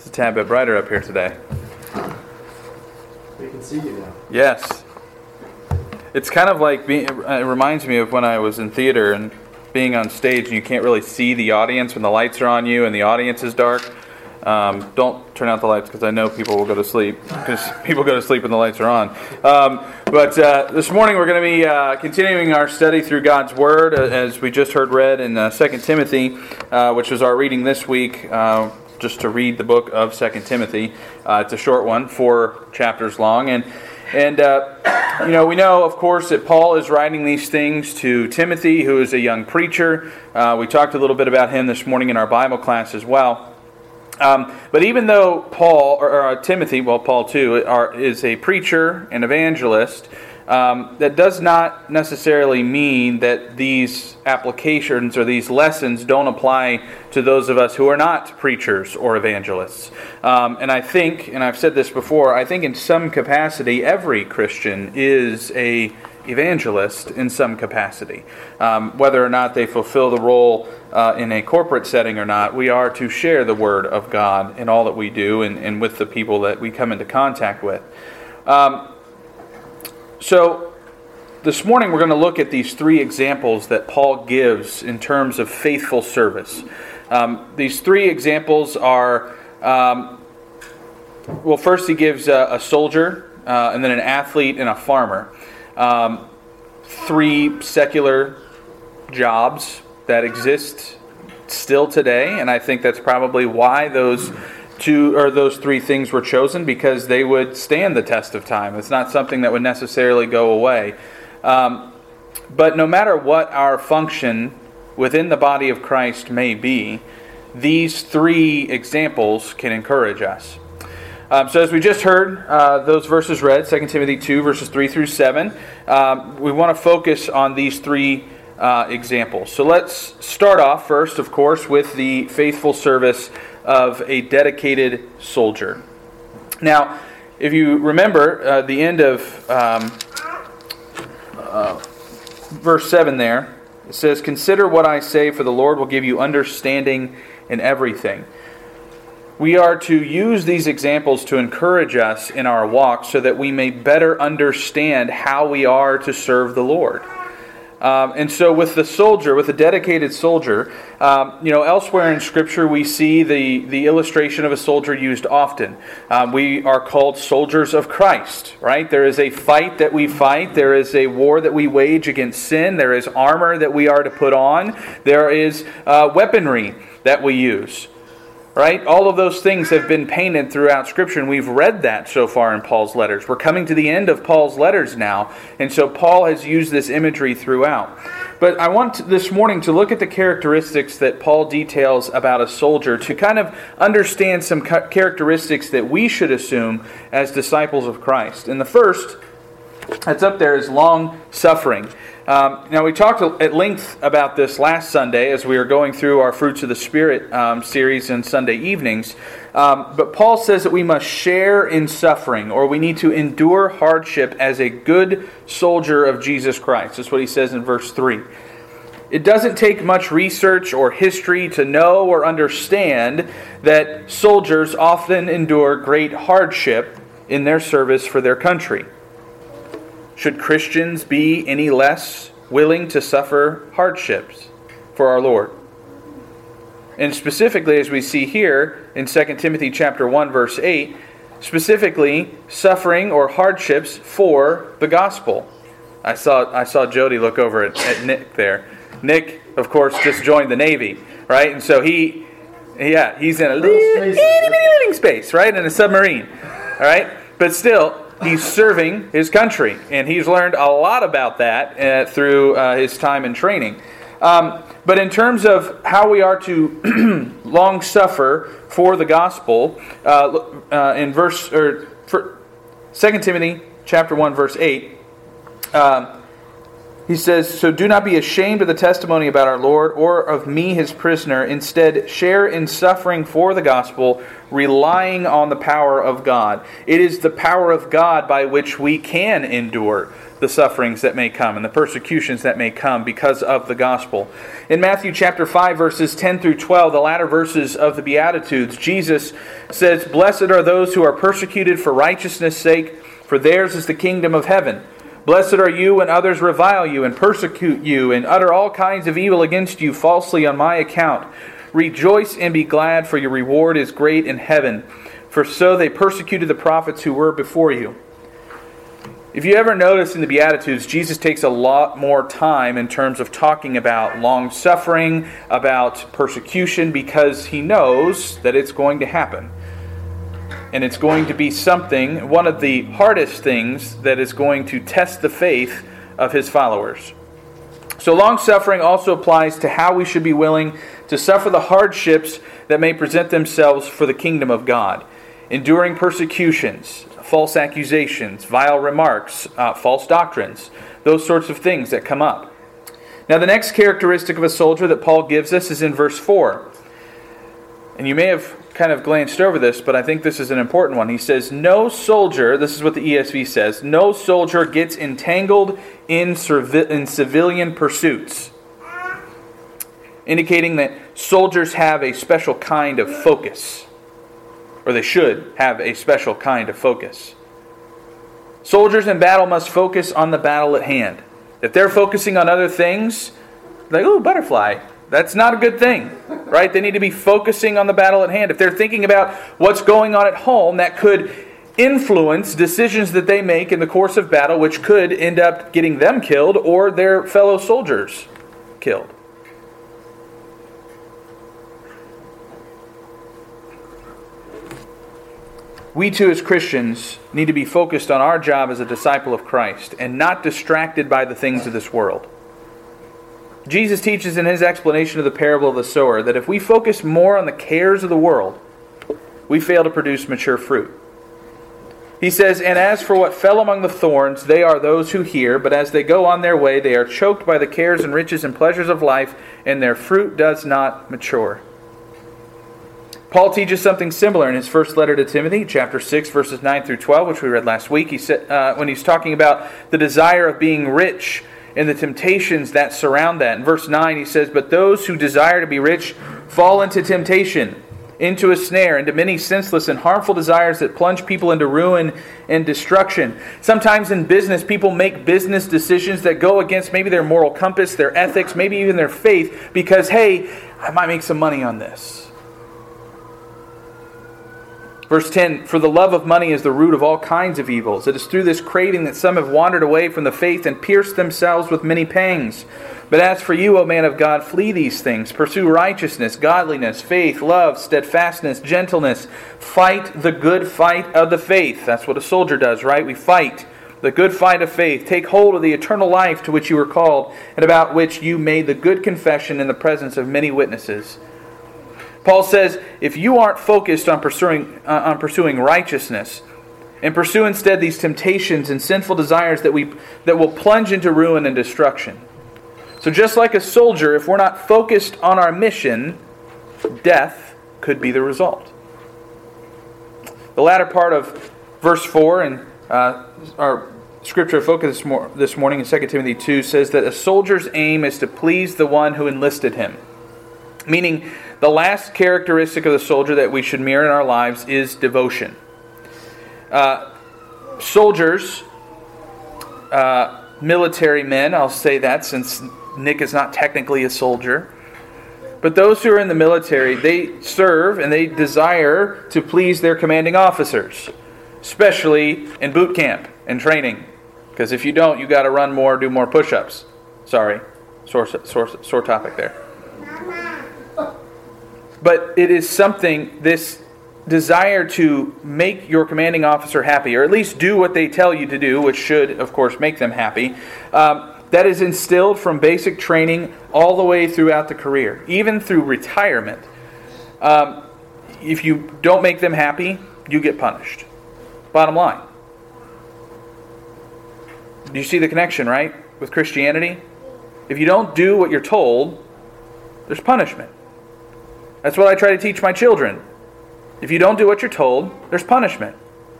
It's a tad bit brighter up here today. We can see you now. Yes. It's kind of like being, it reminds me of when I was in theater and being on stage and you can't really see the audience when the lights are on you and the audience is dark. Um, don't turn out the lights because I know people will go to sleep because people go to sleep when the lights are on. Um, but uh, this morning we're going to be uh, continuing our study through God's Word uh, as we just heard read in uh, 2 Timothy, uh, which was our reading this week. Uh, just to read the book of Second Timothy. it's a short one, four chapters long. And and, uh, you know, we know, of course, that Paul is writing these things to Timothy, who is a young preacher. Uh, we talked a little bit about him this morning in our Bible class as well. Um, but even though Paul, or, or uh, Timothy, well, Paul too, are, is a preacher and evangelist, um, that does not necessarily mean that these applications or these lessons don't apply to those of us who are not preachers or evangelists. Um, and I think, and I've said this before, I think in some capacity every Christian is a evangelist in some capacity. Um, whether or not they fulfill the role uh, in a corporate setting or not, we are to share the Word of God in all that we do and, and with the people that we come into contact with. Um, so, this morning we're going to look at these three examples that Paul gives in terms of faithful service. Um, these three examples are um, well, first he gives a, a soldier, uh, and then an athlete, and a farmer. Um, three secular jobs that exist still today, and I think that's probably why those two or those three things were chosen because they would stand the test of time. It's not something that would necessarily go away. Um, but no matter what our function within the body of Christ may be, these three examples can encourage us. Um, so, as we just heard uh, those verses read, 2 Timothy 2, verses 3 through 7, um, we want to focus on these three uh, examples. So, let's start off first, of course, with the faithful service of a dedicated soldier. Now, if you remember uh, the end of um, uh, verse 7 there, it says, Consider what I say, for the Lord will give you understanding in everything. We are to use these examples to encourage us in our walk so that we may better understand how we are to serve the Lord. Um, and so, with the soldier, with a dedicated soldier, um, you know, elsewhere in Scripture, we see the, the illustration of a soldier used often. Um, we are called soldiers of Christ, right? There is a fight that we fight, there is a war that we wage against sin, there is armor that we are to put on, there is uh, weaponry that we use. Right? All of those things have been painted throughout Scripture, and we've read that so far in Paul's letters. We're coming to the end of Paul's letters now, and so Paul has used this imagery throughout. But I want this morning to look at the characteristics that Paul details about a soldier to kind of understand some characteristics that we should assume as disciples of Christ. And the first that's up there is long suffering. Um, now, we talked at length about this last Sunday as we were going through our Fruits of the Spirit um, series in Sunday evenings. Um, but Paul says that we must share in suffering, or we need to endure hardship as a good soldier of Jesus Christ. That's what he says in verse 3. It doesn't take much research or history to know or understand that soldiers often endure great hardship in their service for their country. Should Christians be any less willing to suffer hardships for our Lord? And specifically, as we see here in 2 Timothy chapter 1, verse 8, specifically suffering or hardships for the gospel. I saw, I saw Jody look over at, at Nick there. Nick, of course, just joined the Navy, right? And so he, yeah, he's in a little, little space, right? In a submarine, all right? But still, he's serving his country, and he's learned a lot about that uh, through uh, his time in training. Um, but in terms of how we are to long suffer for the gospel, uh, uh in verse or Second Timothy chapter one verse eight, um, he says, So do not be ashamed of the testimony about our Lord or of me, his prisoner. Instead, share in suffering for the gospel, relying on the power of God. It is the power of God by which we can endure the sufferings that may come and the persecutions that may come because of the gospel. In Matthew chapter 5 verses 10 through 12, the latter verses of the beatitudes, Jesus says, "Blessed are those who are persecuted for righteousness' sake, for theirs is the kingdom of heaven." Blessed are you when others revile you and persecute you and utter all kinds of evil against you falsely on my account. Rejoice and be glad, for your reward is great in heaven. For so they persecuted the prophets who were before you. If you ever notice in the Beatitudes, Jesus takes a lot more time in terms of talking about long suffering, about persecution, because he knows that it's going to happen. And it's going to be something, one of the hardest things that is going to test the faith of his followers. So, long suffering also applies to how we should be willing to suffer the hardships that may present themselves for the kingdom of God, enduring persecutions, false accusations, vile remarks, uh, false doctrines, those sorts of things that come up. Now, the next characteristic of a soldier that Paul gives us is in verse 4. And you may have kind of glanced over this, but I think this is an important one. He says, No soldier, this is what the ESV says, no soldier gets entangled in, in civilian pursuits, indicating that soldiers have a special kind of focus, or they should have a special kind of focus. Soldiers in battle must focus on the battle at hand. If they're focusing on other things, like, oh, butterfly, that's not a good thing, right? They need to be focusing on the battle at hand. If they're thinking about what's going on at home, that could influence decisions that they make in the course of battle, which could end up getting them killed or their fellow soldiers killed. We too, as Christians, need to be focused on our job as a disciple of Christ and not distracted by the things of this world. Jesus teaches in his explanation of the parable of the sower that if we focus more on the cares of the world, we fail to produce mature fruit. He says, And as for what fell among the thorns, they are those who hear, but as they go on their way, they are choked by the cares and riches and pleasures of life, and their fruit does not mature. Paul teaches something similar in his first letter to Timothy, chapter 6, verses 9 through 12, which we read last week. He said, uh, when he's talking about the desire of being rich and the temptations that surround that. In verse 9, he says, But those who desire to be rich fall into temptation, into a snare, into many senseless and harmful desires that plunge people into ruin and destruction. Sometimes in business, people make business decisions that go against maybe their moral compass, their ethics, maybe even their faith, because, hey, I might make some money on this. Verse 10 For the love of money is the root of all kinds of evils. It is through this craving that some have wandered away from the faith and pierced themselves with many pangs. But as for you, O man of God, flee these things. Pursue righteousness, godliness, faith, love, steadfastness, gentleness. Fight the good fight of the faith. That's what a soldier does, right? We fight the good fight of faith. Take hold of the eternal life to which you were called, and about which you made the good confession in the presence of many witnesses. Paul says, if you aren't focused on pursuing, uh, on pursuing righteousness, and pursue instead these temptations and sinful desires that, we, that will plunge into ruin and destruction. So, just like a soldier, if we're not focused on our mission, death could be the result. The latter part of verse 4 and uh, our scripture focus this morning in 2 Timothy 2 says that a soldier's aim is to please the one who enlisted him. Meaning, the last characteristic of the soldier that we should mirror in our lives is devotion. Uh, soldiers, uh, military men, I'll say that since Nick is not technically a soldier. But those who are in the military, they serve and they desire to please their commanding officers, especially in boot camp and training. Because if you don't, you got to run more, do more push ups. Sorry, sore, sore, sore topic there. But it is something, this desire to make your commanding officer happy, or at least do what they tell you to do, which should, of course, make them happy, um, that is instilled from basic training all the way throughout the career, even through retirement. Um, if you don't make them happy, you get punished. Bottom line. Do you see the connection, right? with Christianity? If you don't do what you're told, there's punishment. That's what I try to teach my children. If you don't do what you're told, there's punishment.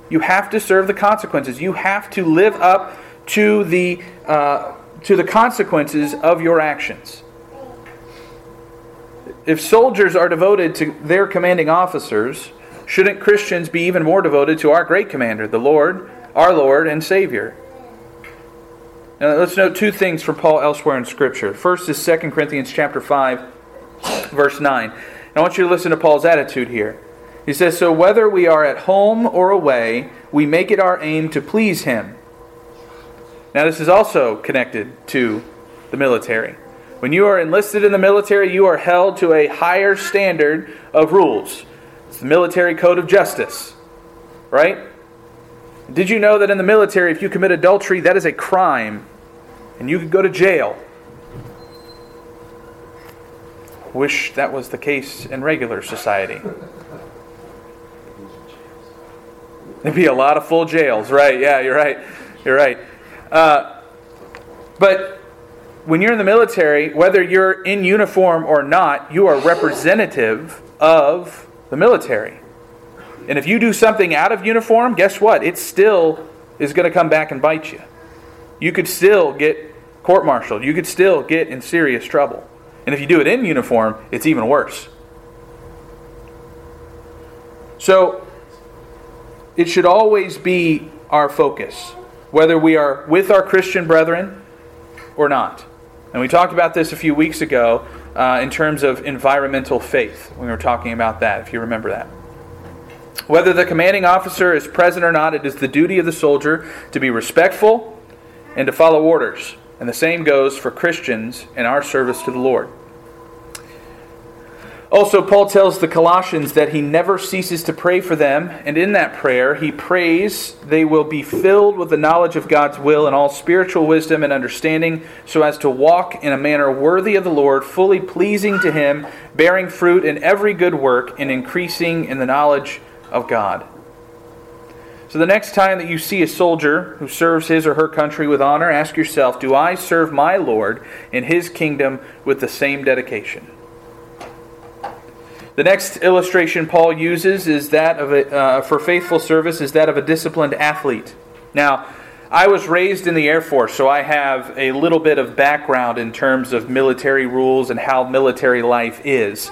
You have to serve the consequences. You have to live up to the, uh, to the consequences of your actions. If soldiers are devoted to their commanding officers, shouldn't Christians be even more devoted to our great commander, the Lord, our Lord and Savior? Now, let's note two things from Paul elsewhere in Scripture. First is 2 Corinthians chapter 5, verse 9. And I want you to listen to Paul's attitude here. He says, So whether we are at home or away, we make it our aim to please him. Now, this is also connected to the military. When you are enlisted in the military, you are held to a higher standard of rules. It's the military code of justice, right? Did you know that in the military, if you commit adultery, that is a crime and you could go to jail? Wish that was the case in regular society. There'd be a lot of full jails, right? Yeah, you're right. You're right. Uh, but when you're in the military, whether you're in uniform or not, you are representative of the military. And if you do something out of uniform, guess what? It still is going to come back and bite you. You could still get court martialed. You could still get in serious trouble. And if you do it in uniform, it's even worse. So, it should always be our focus, whether we are with our Christian brethren or not. And we talked about this a few weeks ago uh, in terms of environmental faith we were talking about that, if you remember that. Whether the commanding officer is present or not, it is the duty of the soldier to be respectful and to follow orders. And the same goes for Christians in our service to the Lord. Also, Paul tells the Colossians that he never ceases to pray for them, and in that prayer, he prays they will be filled with the knowledge of God's will and all spiritual wisdom and understanding, so as to walk in a manner worthy of the Lord, fully pleasing to him, bearing fruit in every good work, and increasing in the knowledge of God. So, the next time that you see a soldier who serves his or her country with honor, ask yourself Do I serve my Lord in his kingdom with the same dedication? The next illustration Paul uses is that of a, uh, for faithful service is that of a disciplined athlete. Now, I was raised in the Air Force, so I have a little bit of background in terms of military rules and how military life is.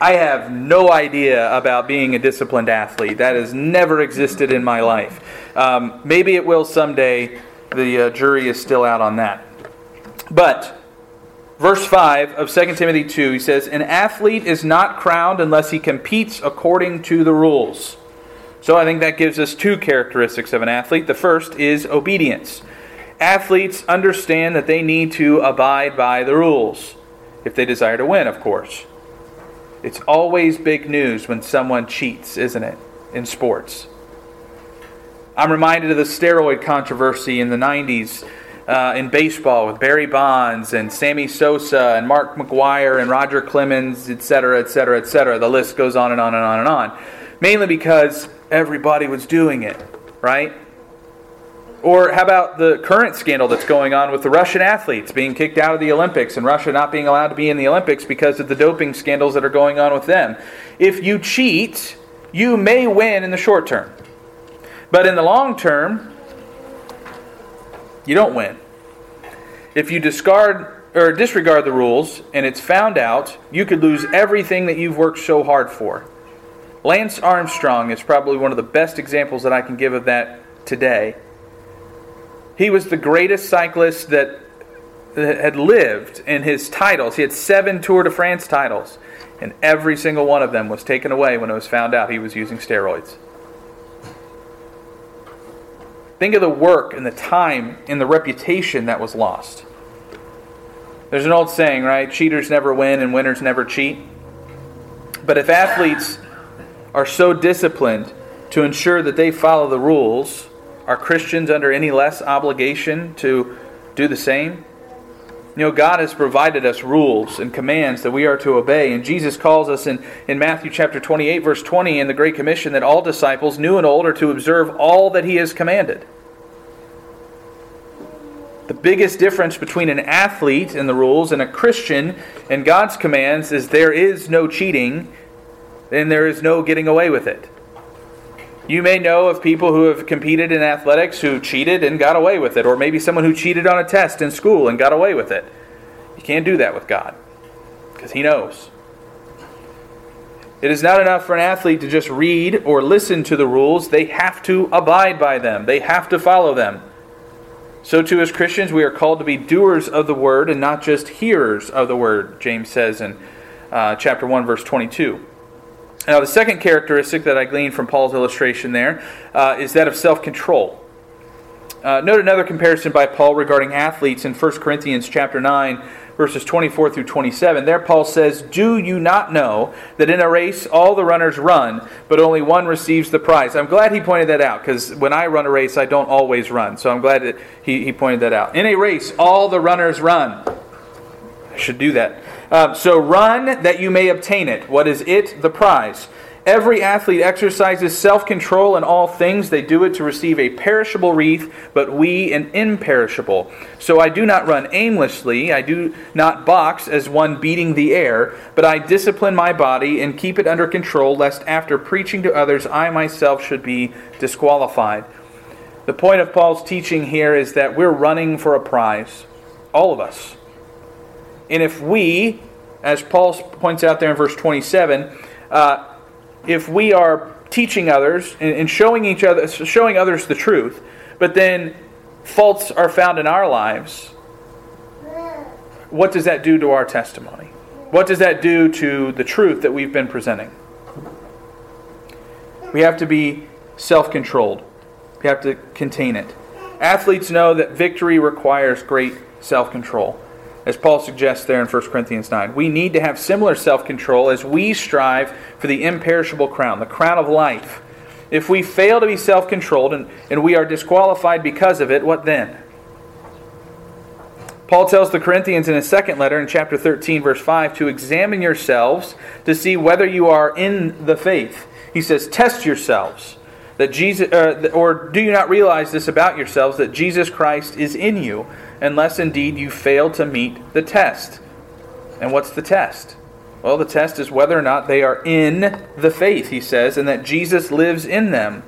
I have no idea about being a disciplined athlete. That has never existed in my life. Um, maybe it will someday. The uh, jury is still out on that. But verse 5 of 2 Timothy 2, he says, An athlete is not crowned unless he competes according to the rules. So I think that gives us two characteristics of an athlete. The first is obedience. Athletes understand that they need to abide by the rules, if they desire to win, of course. It's always big news when someone cheats, isn't it, in sports? I'm reminded of the steroid controversy in the 90s uh, in baseball with Barry Bonds and Sammy Sosa and Mark McGwire and Roger Clemens, etc., etc., etc. The list goes on and on and on and on. Mainly because everybody was doing it, right? Or how about the current scandal that's going on with the Russian athletes being kicked out of the Olympics and Russia not being allowed to be in the Olympics because of the doping scandals that are going on with them? If you cheat, you may win in the short term. But in the long term, you don't win. If you discard or disregard the rules and it's found out, you could lose everything that you've worked so hard for. Lance Armstrong is probably one of the best examples that I can give of that today. He was the greatest cyclist that had lived in his titles. He had seven Tour de France titles, and every single one of them was taken away when it was found out he was using steroids. Think of the work and the time and the reputation that was lost. There's an old saying, right? Cheaters never win and winners never cheat. But if athletes are so disciplined to ensure that they follow the rules, are Christians under any less obligation to do the same? You know, God has provided us rules and commands that we are to obey. And Jesus calls us in, in Matthew chapter 28, verse 20, in the Great Commission, that all disciples, new and old, are to observe all that He has commanded. The biggest difference between an athlete and the rules and a Christian and God's commands is there is no cheating and there is no getting away with it. You may know of people who have competed in athletics who cheated and got away with it, or maybe someone who cheated on a test in school and got away with it. You can't do that with God because He knows. It is not enough for an athlete to just read or listen to the rules, they have to abide by them, they have to follow them. So, too, as Christians, we are called to be doers of the word and not just hearers of the word, James says in uh, chapter 1, verse 22. Now, the second characteristic that I gleaned from Paul's illustration there uh, is that of self control. Uh, note another comparison by Paul regarding athletes in 1 Corinthians chapter 9, verses 24 through 27. There, Paul says, Do you not know that in a race all the runners run, but only one receives the prize? I'm glad he pointed that out because when I run a race, I don't always run. So I'm glad that he, he pointed that out. In a race, all the runners run. I should do that. Um, so run that you may obtain it. What is it? The prize. Every athlete exercises self control in all things. They do it to receive a perishable wreath, but we an imperishable. So I do not run aimlessly. I do not box as one beating the air, but I discipline my body and keep it under control, lest after preaching to others I myself should be disqualified. The point of Paul's teaching here is that we're running for a prize. All of us. And if we, as Paul points out there in verse 27, uh, if we are teaching others and showing each other, showing others the truth, but then faults are found in our lives, what does that do to our testimony? What does that do to the truth that we've been presenting? We have to be self controlled, we have to contain it. Athletes know that victory requires great self control as Paul suggests there in 1 Corinthians 9. We need to have similar self control as we strive for the imperishable crown, the crown of life. If we fail to be self controlled and, and we are disqualified because of it, what then? Paul tells the Corinthians in his second letter in chapter 13, verse 5, to examine yourselves to see whether you are in the faith. He says, Test yourselves. That Jesus, uh, or do you not realize this about yourselves that Jesus Christ is in you, unless indeed you fail to meet the test. And what's the test? Well, the test is whether or not they are in the faith, he says, and that Jesus lives in them.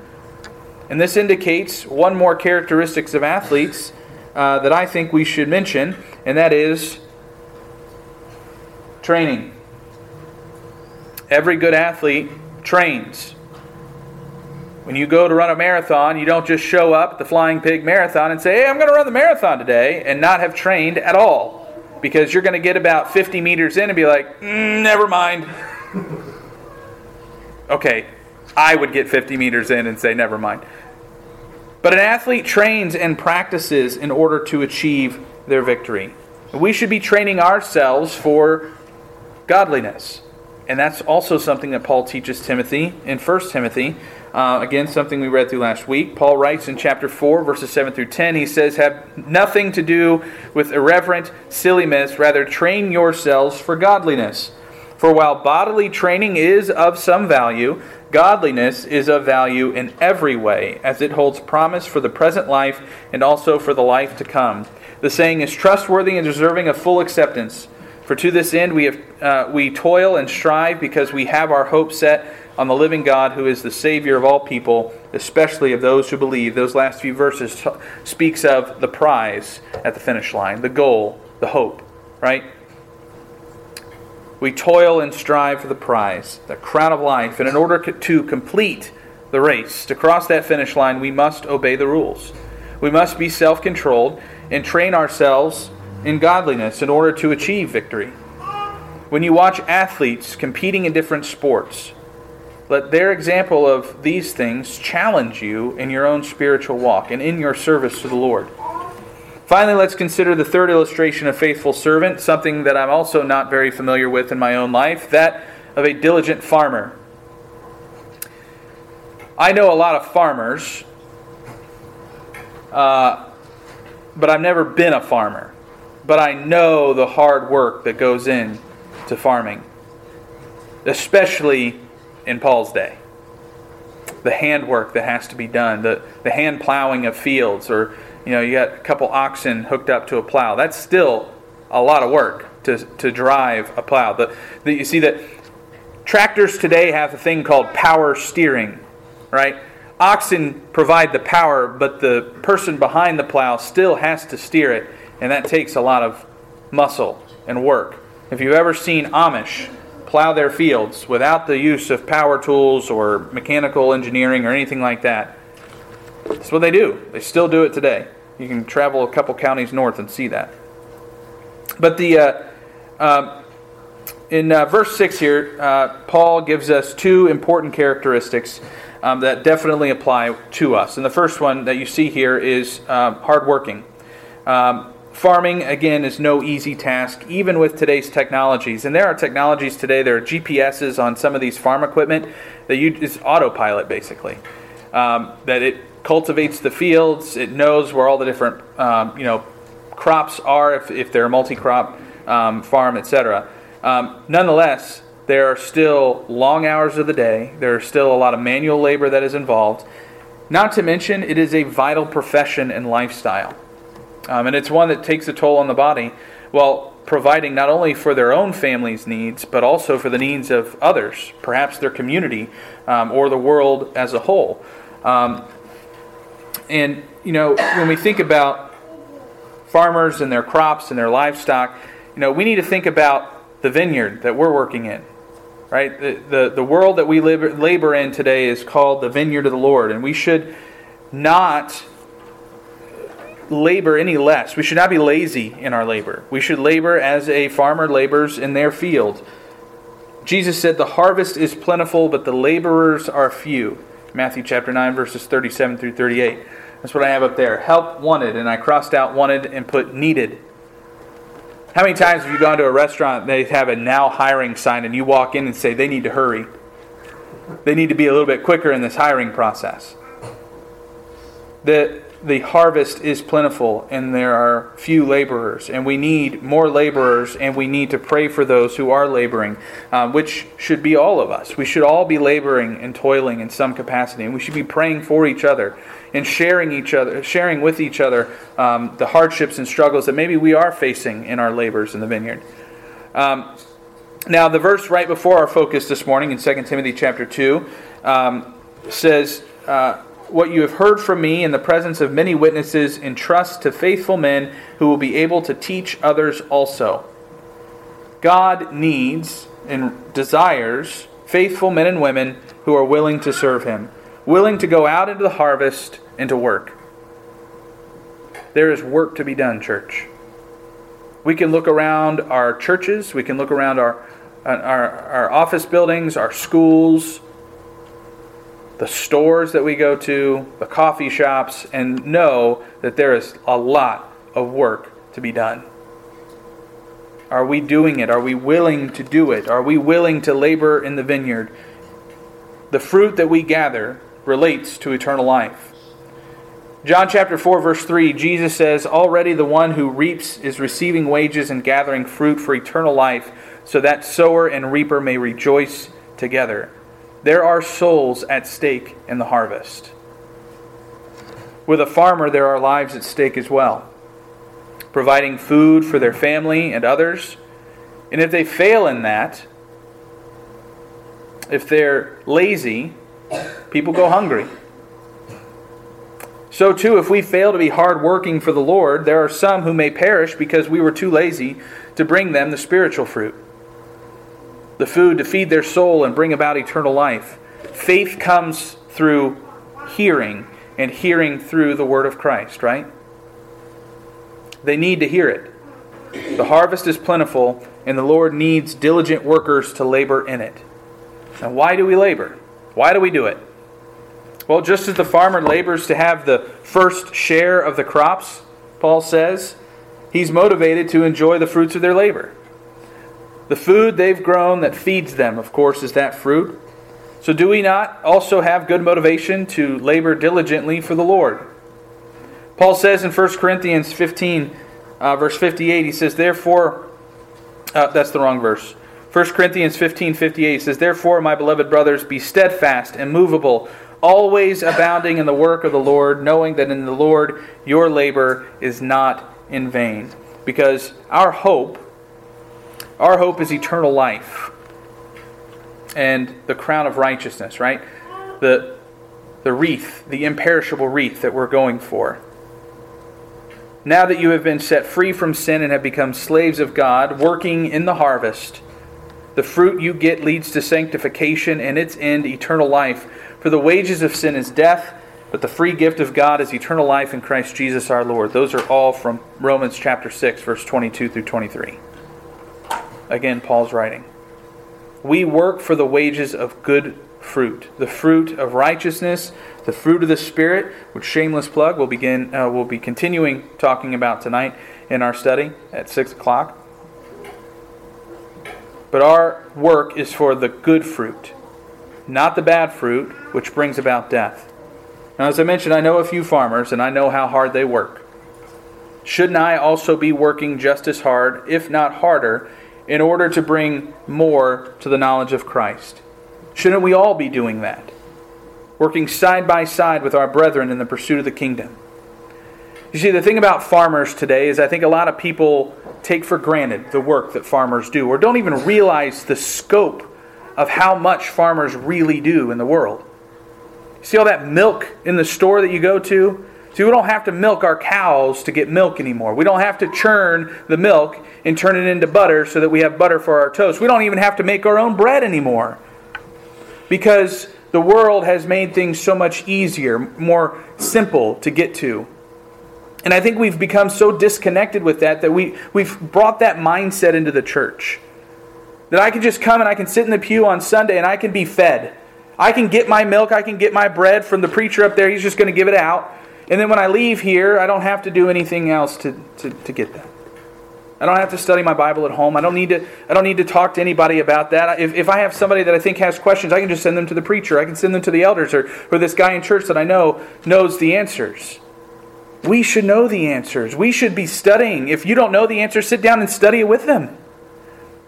And this indicates one more characteristics of athletes uh, that I think we should mention, and that is training. Every good athlete trains. When you go to run a marathon, you don't just show up at the Flying Pig Marathon and say, hey, I'm going to run the marathon today, and not have trained at all. Because you're going to get about 50 meters in and be like, mm, never mind. okay, I would get 50 meters in and say, never mind. But an athlete trains and practices in order to achieve their victory. We should be training ourselves for godliness. And that's also something that Paul teaches Timothy in 1 Timothy uh, again, something we read through last week. Paul writes in chapter 4, verses 7 through 10, he says, Have nothing to do with irreverent, silly myths, rather, train yourselves for godliness. For while bodily training is of some value, godliness is of value in every way, as it holds promise for the present life and also for the life to come. The saying is trustworthy and deserving of full acceptance. For to this end we, have, uh, we toil and strive because we have our hope set on the living God who is the Savior of all people, especially of those who believe. Those last few verses t- speaks of the prize at the finish line, the goal, the hope, right? We toil and strive for the prize, the crown of life, and in order to complete the race, to cross that finish line, we must obey the rules. We must be self controlled and train ourselves in godliness in order to achieve victory. When you watch athletes competing in different sports, let their example of these things challenge you in your own spiritual walk and in your service to the Lord. Finally, let's consider the third illustration of faithful servant, something that I'm also not very familiar with in my own life that of a diligent farmer. I know a lot of farmers, uh, but I've never been a farmer. But I know the hard work that goes in to farming, especially in Paul's day. The handwork that has to be done, the, the hand plowing of fields, or you know, you got a couple oxen hooked up to a plow. That's still a lot of work to, to drive a plow. The, the, you see that tractors today have a thing called power steering, right? Oxen provide the power, but the person behind the plow still has to steer it, and that takes a lot of muscle and work. If you've ever seen Amish plow their fields without the use of power tools or mechanical engineering or anything like that, that's what they do. They still do it today. You can travel a couple counties north and see that. But the uh, uh, in uh, verse six here, uh, Paul gives us two important characteristics um, that definitely apply to us. And the first one that you see here is um, hardworking. Um, farming again is no easy task, even with today's technologies. And there are technologies today. There are GPSs on some of these farm equipment that you autopilot basically. Um, that it cultivates the fields. It knows where all the different um, you know crops are if, if they're a multi-crop um, farm, etc. Um, nonetheless, there are still long hours of the day. There is still a lot of manual labor that is involved. Not to mention, it is a vital profession and lifestyle. Um, and it's one that takes a toll on the body while providing not only for their own family's needs, but also for the needs of others, perhaps their community um, or the world as a whole. Um, and, you know, when we think about farmers and their crops and their livestock, you know, we need to think about the vineyard that we're working in. Right? The, the, the world that we labor, labor in today is called the vineyard of the Lord, and we should not labor any less. We should not be lazy in our labor. We should labor as a farmer labors in their field. Jesus said, The harvest is plentiful, but the laborers are few. Matthew chapter 9, verses 37 through 38. That's what I have up there. Help wanted, and I crossed out wanted and put needed. How many times have you gone to a restaurant they have a now hiring sign and you walk in and say they need to hurry? They need to be a little bit quicker in this hiring process. The the harvest is plentiful and there are few laborers, and we need more laborers, and we need to pray for those who are laboring, um, which should be all of us. We should all be laboring and toiling in some capacity, and we should be praying for each other and sharing each other, sharing with each other um, the hardships and struggles that maybe we are facing in our labors in the vineyard. Um, now, the verse right before our focus this morning in 2 Timothy chapter 2 um, says. Uh, what you have heard from me in the presence of many witnesses entrust to faithful men who will be able to teach others also. God needs and desires faithful men and women who are willing to serve Him, willing to go out into the harvest and to work. There is work to be done, church. We can look around our churches, we can look around our, our, our office buildings, our schools, the stores that we go to, the coffee shops, and know that there is a lot of work to be done. Are we doing it? Are we willing to do it? Are we willing to labor in the vineyard? The fruit that we gather relates to eternal life. John chapter 4, verse 3, Jesus says, Already the one who reaps is receiving wages and gathering fruit for eternal life, so that sower and reaper may rejoice together. There are souls at stake in the harvest. With a farmer, there are lives at stake as well, providing food for their family and others. And if they fail in that, if they're lazy, people go hungry. So, too, if we fail to be hardworking for the Lord, there are some who may perish because we were too lazy to bring them the spiritual fruit the food to feed their soul and bring about eternal life. Faith comes through hearing, and hearing through the word of Christ, right? They need to hear it. The harvest is plentiful, and the Lord needs diligent workers to labor in it. Now, why do we labor? Why do we do it? Well, just as the farmer labors to have the first share of the crops, Paul says, he's motivated to enjoy the fruits of their labor. The food they've grown that feeds them, of course, is that fruit. So, do we not also have good motivation to labor diligently for the Lord? Paul says in 1 Corinthians 15, uh, verse 58, he says, Therefore, uh, that's the wrong verse. 1 Corinthians 15, 58 says, Therefore, my beloved brothers, be steadfast, and immovable, always abounding in the work of the Lord, knowing that in the Lord your labor is not in vain. Because our hope, our hope is eternal life and the crown of righteousness, right? The, the wreath, the imperishable wreath that we're going for. Now that you have been set free from sin and have become slaves of God, working in the harvest, the fruit you get leads to sanctification and its end, eternal life. For the wages of sin is death, but the free gift of God is eternal life in Christ Jesus our Lord. Those are all from Romans chapter 6, verse 22 through 23. Again, Paul's writing. We work for the wages of good fruit, the fruit of righteousness, the fruit of the Spirit, which shameless plug will begin. Uh, we'll be continuing talking about tonight in our study at six o'clock. But our work is for the good fruit, not the bad fruit, which brings about death. Now, as I mentioned, I know a few farmers, and I know how hard they work. Shouldn't I also be working just as hard, if not harder, in order to bring more to the knowledge of Christ? Shouldn't we all be doing that? Working side by side with our brethren in the pursuit of the kingdom. You see, the thing about farmers today is I think a lot of people take for granted the work that farmers do or don't even realize the scope of how much farmers really do in the world. See all that milk in the store that you go to? See, we don't have to milk our cows to get milk anymore. We don't have to churn the milk and turn it into butter so that we have butter for our toast. We don't even have to make our own bread anymore. Because the world has made things so much easier, more simple to get to. And I think we've become so disconnected with that that we, we've brought that mindset into the church. That I can just come and I can sit in the pew on Sunday and I can be fed. I can get my milk, I can get my bread from the preacher up there, he's just going to give it out. And then when I leave here, I don't have to do anything else to, to, to get that. I don't have to study my Bible at home. I don't need to, I don't need to talk to anybody about that. If, if I have somebody that I think has questions, I can just send them to the preacher. I can send them to the elders or, or this guy in church that I know knows the answers. We should know the answers. We should be studying. If you don't know the answer, sit down and study it with them.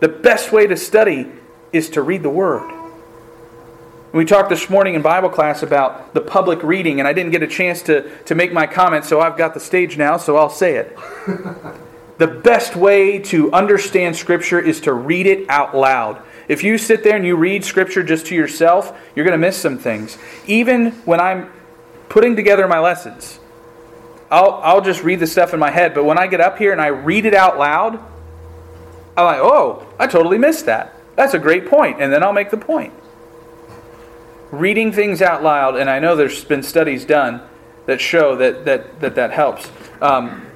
The best way to study is to read the Word. We talked this morning in Bible class about the public reading, and I didn't get a chance to, to make my comment, so I've got the stage now, so I'll say it. the best way to understand Scripture is to read it out loud. If you sit there and you read Scripture just to yourself, you're going to miss some things. Even when I'm putting together my lessons, I'll, I'll just read the stuff in my head, but when I get up here and I read it out loud, I'm like, oh, I totally missed that. That's a great point, and then I'll make the point reading things out loud, and I know there's been studies done that show that that that, that helps. Um,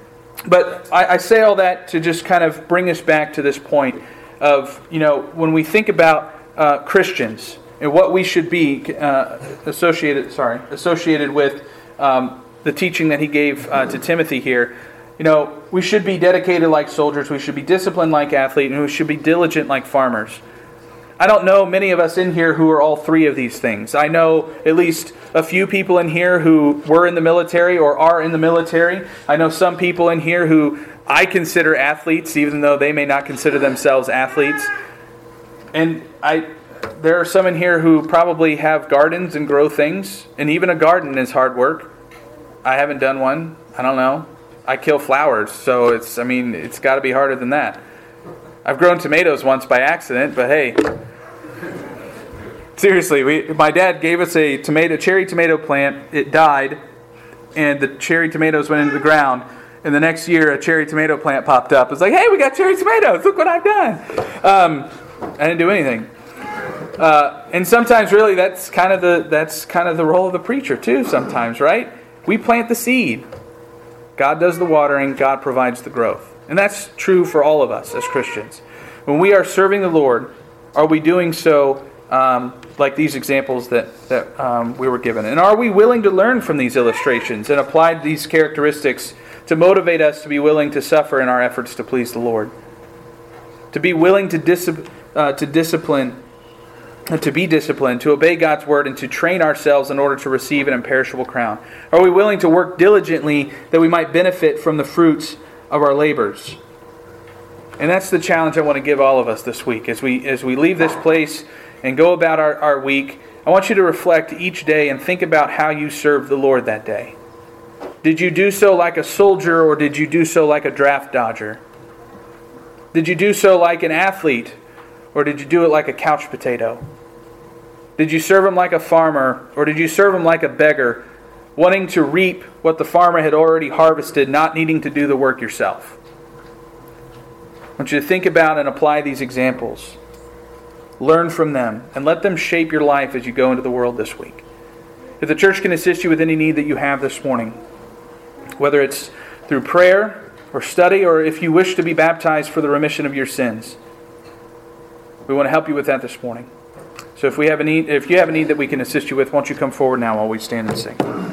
but I, I, say all that to just kind of bring us back to this point of you know when we think about uh, Christians and what we should be uh, associated sorry associated with um, the teaching that he gave uh, to Timothy here. You know, we should be dedicated like soldiers, we should be disciplined like athletes, and we should be diligent like farmers. I don't know many of us in here who are all three of these things. I know at least a few people in here who were in the military or are in the military. I know some people in here who I consider athletes, even though they may not consider themselves athletes. And I, there are some in here who probably have gardens and grow things, and even a garden is hard work. I haven't done one. I don't know. I kill flowers, so it's. I mean, it's got to be harder than that. I've grown tomatoes once by accident, but hey. Seriously, we, my dad gave us a tomato, cherry tomato plant. It died, and the cherry tomatoes went into the ground. And the next year, a cherry tomato plant popped up. It's like, hey, we got cherry tomatoes. Look what I've done. Um, I didn't do anything. Uh, and sometimes, really, that's kind of the that's kind of the role of the preacher too. Sometimes, right? We plant the seed. God does the watering. God provides the growth. And that's true for all of us as Christians. When we are serving the Lord, are we doing so um, like these examples that, that um, we were given? And are we willing to learn from these illustrations and apply these characteristics to motivate us to be willing to suffer in our efforts to please the Lord? To be willing to, dis- uh, to discipline, uh, to be disciplined, to obey God's word, and to train ourselves in order to receive an imperishable crown? Are we willing to work diligently that we might benefit from the fruits of our labors. And that's the challenge I want to give all of us this week as we as we leave this place and go about our, our week. I want you to reflect each day and think about how you served the Lord that day. Did you do so like a soldier or did you do so like a draft dodger? Did you do so like an athlete or did you do it like a couch potato? Did you serve him like a farmer or did you serve him like a beggar, wanting to reap what the farmer had already harvested, not needing to do the work yourself? I want you to think about and apply these examples. Learn from them and let them shape your life as you go into the world this week. If the church can assist you with any need that you have this morning, whether it's through prayer or study, or if you wish to be baptized for the remission of your sins, we want to help you with that this morning. So if we have a need, if you have a need that we can assist you with, won't you come forward now while we stand and sing?